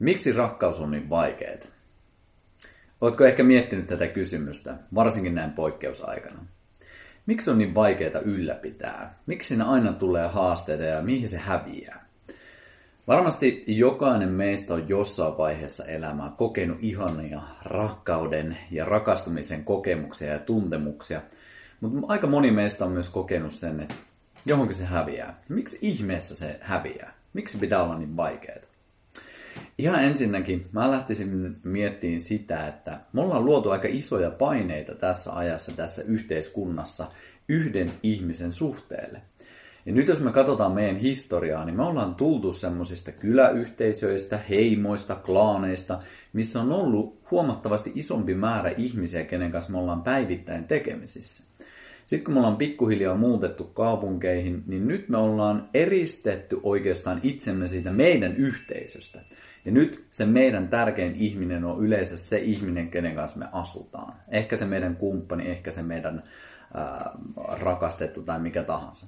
Miksi rakkaus on niin vaikeaa? Oletko ehkä miettinyt tätä kysymystä, varsinkin näin poikkeusaikana? Miksi on niin vaikeaa ylläpitää? Miksi siinä aina tulee haasteita ja mihin se häviää? Varmasti jokainen meistä on jossain vaiheessa elämää kokenut ihania rakkauden ja rakastumisen kokemuksia ja tuntemuksia, mutta aika moni meistä on myös kokenut sen, että johonkin se häviää. Miksi ihmeessä se häviää? Miksi pitää olla niin vaikeaa? Ihan ensinnäkin mä lähtisin miettimään sitä, että me ollaan luotu aika isoja paineita tässä ajassa, tässä yhteiskunnassa yhden ihmisen suhteelle. Ja nyt jos me katsotaan meidän historiaa, niin me ollaan tultu semmoisista kyläyhteisöistä, heimoista, klaaneista, missä on ollut huomattavasti isompi määrä ihmisiä, kenen kanssa me ollaan päivittäin tekemisissä. Sitten kun me ollaan pikkuhiljaa muutettu kaupunkeihin, niin nyt me ollaan eristetty oikeastaan itsemme siitä meidän yhteisöstä. Ja nyt se meidän tärkein ihminen on yleensä se ihminen, kenen kanssa me asutaan. Ehkä se meidän kumppani, ehkä se meidän ää, rakastettu tai mikä tahansa.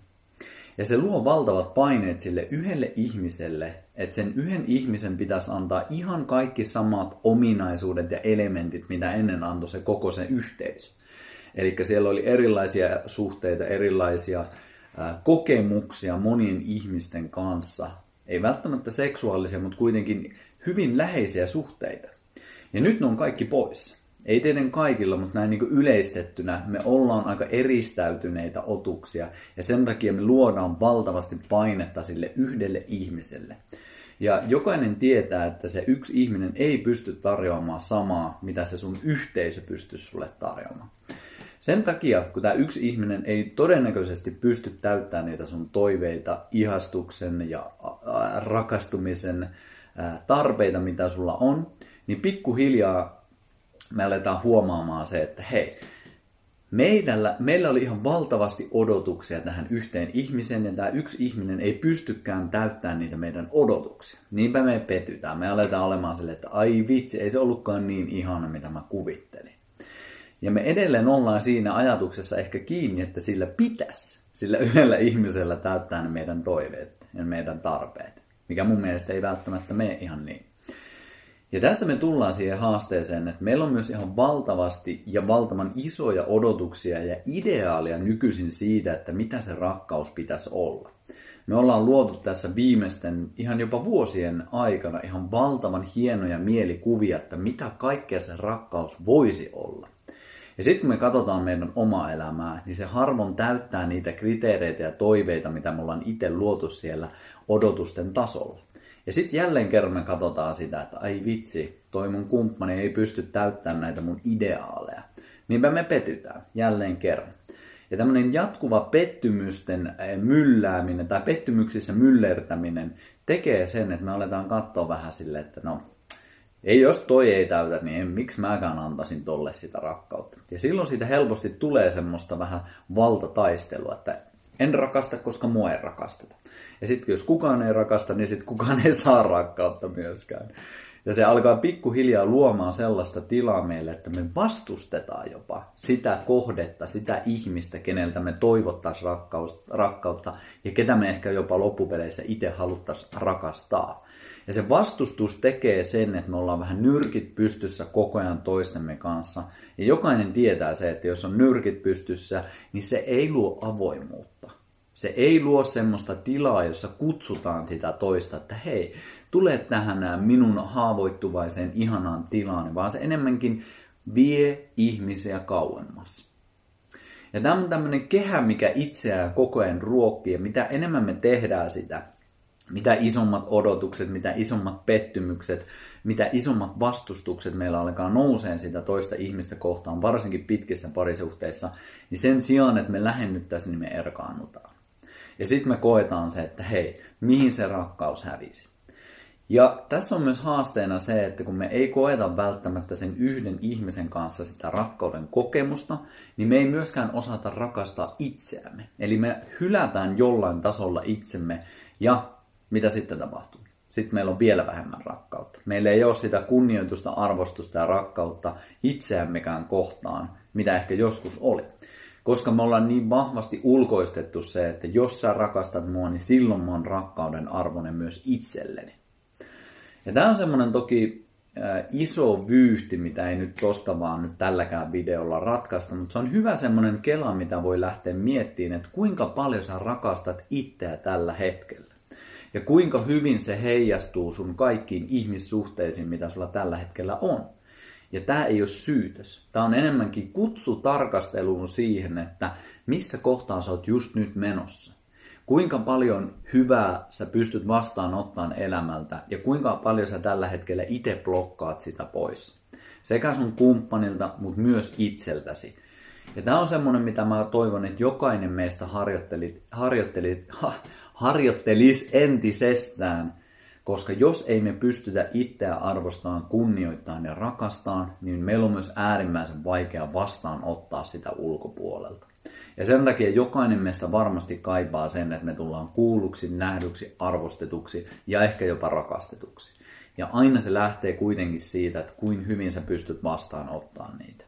Ja se luo valtavat paineet sille yhdelle ihmiselle, että sen yhden ihmisen pitäisi antaa ihan kaikki samat ominaisuudet ja elementit, mitä ennen antoi se koko se yhteisö. Eli siellä oli erilaisia suhteita, erilaisia kokemuksia monien ihmisten kanssa. Ei välttämättä seksuaalisia, mutta kuitenkin hyvin läheisiä suhteita. Ja nyt ne on kaikki pois. Ei teidän kaikilla, mutta näin niin yleistettynä me ollaan aika eristäytyneitä otuksia ja sen takia me luodaan valtavasti painetta sille yhdelle ihmiselle. Ja jokainen tietää, että se yksi ihminen ei pysty tarjoamaan samaa, mitä se sun yhteisö pystyy sulle tarjoamaan. Sen takia, kun tämä yksi ihminen ei todennäköisesti pysty täyttämään niitä sun toiveita, ihastuksen ja rakastumisen tarpeita, mitä sulla on, niin pikkuhiljaa me aletaan huomaamaan se, että hei, meidällä, meillä oli ihan valtavasti odotuksia tähän yhteen ihmiseen, ja tämä yksi ihminen ei pystykään täyttämään niitä meidän odotuksia. Niinpä me petytään. Me aletaan olemaan sille, että ai vitsi, ei se ollutkaan niin ihana, mitä mä kuvittelin. Ja me edelleen ollaan siinä ajatuksessa ehkä kiinni, että sillä pitäisi, sillä yhdellä ihmisellä täyttää ne meidän toiveet ja meidän tarpeet, mikä mun mielestä ei välttämättä mene ihan niin. Ja tässä me tullaan siihen haasteeseen, että meillä on myös ihan valtavasti ja valtavan isoja odotuksia ja ideaalia nykyisin siitä, että mitä se rakkaus pitäisi olla. Me ollaan luotu tässä viimeisten ihan jopa vuosien aikana ihan valtavan hienoja mielikuvia, että mitä kaikkea se rakkaus voisi olla. Ja sitten kun me katsotaan meidän omaa elämää, niin se harvoin täyttää niitä kriteereitä ja toiveita, mitä me ollaan itse luotu siellä odotusten tasolla. Ja sitten jälleen kerran me katsotaan sitä, että ai vitsi, toi mun kumppani ei pysty täyttämään näitä mun ideaaleja. Niinpä me petytään jälleen kerran. Ja tämmöinen jatkuva pettymysten eh, myllääminen tai pettymyksissä myllertäminen tekee sen, että me aletaan katsoa vähän silleen, että no, ei jos toi ei täytä, niin en, miksi mäkään antaisin tolle sitä rakkautta. Ja silloin siitä helposti tulee semmoista vähän valtataistelua, että en rakasta, koska mua ei rakasteta. Ja sitten jos kukaan ei rakasta, niin sitten kukaan ei saa rakkautta myöskään. Ja se alkaa pikkuhiljaa luomaan sellaista tilaa meille, että me vastustetaan jopa sitä kohdetta, sitä ihmistä, keneltä me toivottaisiin rakkautta ja ketä me ehkä jopa loppupeleissä itse haluttaisiin rakastaa. Ja se vastustus tekee sen, että me ollaan vähän nyrkit pystyssä koko ajan toistemme kanssa. Ja jokainen tietää se, että jos on nyrkit pystyssä, niin se ei luo avoimuutta. Se ei luo semmoista tilaa, jossa kutsutaan sitä toista, että hei, tule tähän minun haavoittuvaiseen ihanaan tilaan, vaan se enemmänkin vie ihmisiä kauemmas. Ja tämä on tämmöinen kehä, mikä itseään koko ajan ruokkii, ja mitä enemmän me tehdään sitä, mitä isommat odotukset, mitä isommat pettymykset, mitä isommat vastustukset meillä alkaa nouseen sitä toista ihmistä kohtaan, varsinkin pitkissä parisuhteissa, niin sen sijaan, että me lähennyttäisiin, niin me erkaannutaan. Ja sitten me koetaan se, että hei, mihin se rakkaus hävisi. Ja tässä on myös haasteena se, että kun me ei koeta välttämättä sen yhden ihmisen kanssa sitä rakkauden kokemusta, niin me ei myöskään osata rakastaa itseämme. Eli me hylätään jollain tasolla itsemme ja mitä sitten tapahtuu? Sitten meillä on vielä vähemmän rakkautta. Meillä ei ole sitä kunnioitusta, arvostusta ja rakkautta itseämmekään kohtaan, mitä ehkä joskus oli. Koska me ollaan niin vahvasti ulkoistettu se, että jos sä rakastat mua, niin silloin mä oon rakkauden arvoinen myös itselleni. Ja tämä on semmoinen toki iso vyyhti, mitä ei nyt tosta vaan nyt tälläkään videolla ratkaista, mutta se on hyvä semmoinen kela, mitä voi lähteä miettimään, että kuinka paljon sä rakastat itseä tällä hetkellä. Ja kuinka hyvin se heijastuu sun kaikkiin ihmissuhteisiin, mitä sulla tällä hetkellä on. Ja tämä ei ole syytös. Tämä on enemmänkin kutsu tarkasteluun siihen, että missä kohtaa sä oot just nyt menossa. Kuinka paljon hyvää sä pystyt vastaanottamaan elämältä ja kuinka paljon sä tällä hetkellä itse blokkaat sitä pois. Sekä sun kumppanilta, mutta myös itseltäsi. Ja tämä on semmoinen, mitä mä toivon, että jokainen meistä harjoitteli, harjoitteli, ha, harjoittelisi entisestään, koska jos ei me pystytä itseä arvostamaan, kunnioittamaan ja rakastamaan, niin meillä on myös äärimmäisen vaikea vastaanottaa sitä ulkopuolelta. Ja sen takia jokainen meistä varmasti kaipaa sen, että me tullaan kuulluksi, nähdyksi, arvostetuksi ja ehkä jopa rakastetuksi. Ja aina se lähtee kuitenkin siitä, että kuin hyvin sä pystyt vastaanottamaan niitä.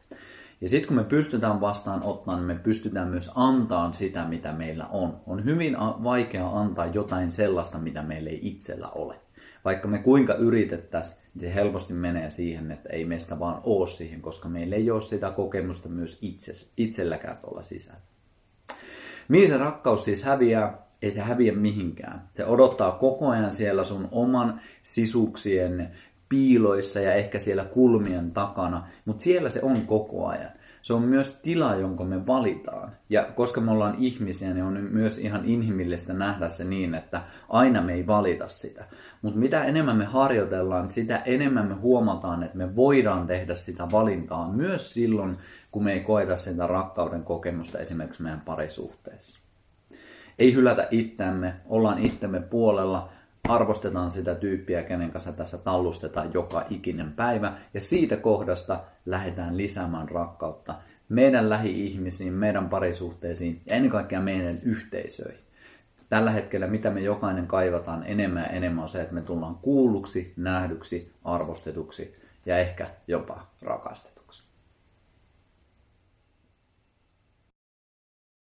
Ja sitten kun me pystytään vastaanottamaan, niin me pystytään myös antaa sitä, mitä meillä on. On hyvin vaikea antaa jotain sellaista, mitä meillä ei itsellä ole. Vaikka me kuinka yritettäisiin, niin se helposti menee siihen, että ei meistä vaan ole siihen, koska meillä ei ole sitä kokemusta myös itse, itselläkään tuolla sisällä. Mihin se rakkaus siis häviää? Ei se häviä mihinkään. Se odottaa koko ajan siellä sun oman sisuksien piiloissa ja ehkä siellä kulmien takana, mutta siellä se on koko ajan. Se on myös tila, jonka me valitaan. Ja koska me ollaan ihmisiä, niin on myös ihan inhimillistä nähdä se niin, että aina me ei valita sitä. Mutta mitä enemmän me harjoitellaan, sitä enemmän me huomataan, että me voidaan tehdä sitä valintaa myös silloin, kun me ei koeta sitä rakkauden kokemusta esimerkiksi meidän parisuhteessa. Ei hylätä itseämme, ollaan itsemme puolella, arvostetaan sitä tyyppiä, kenen kanssa tässä tallustetaan joka ikinen päivä, ja siitä kohdasta lähdetään lisäämään rakkautta meidän lähi-ihmisiin, meidän parisuhteisiin ja ennen kaikkea meidän yhteisöihin. Tällä hetkellä mitä me jokainen kaivataan enemmän ja enemmän on se, että me tullaan kuulluksi, nähdyksi, arvostetuksi ja ehkä jopa rakastetuksi.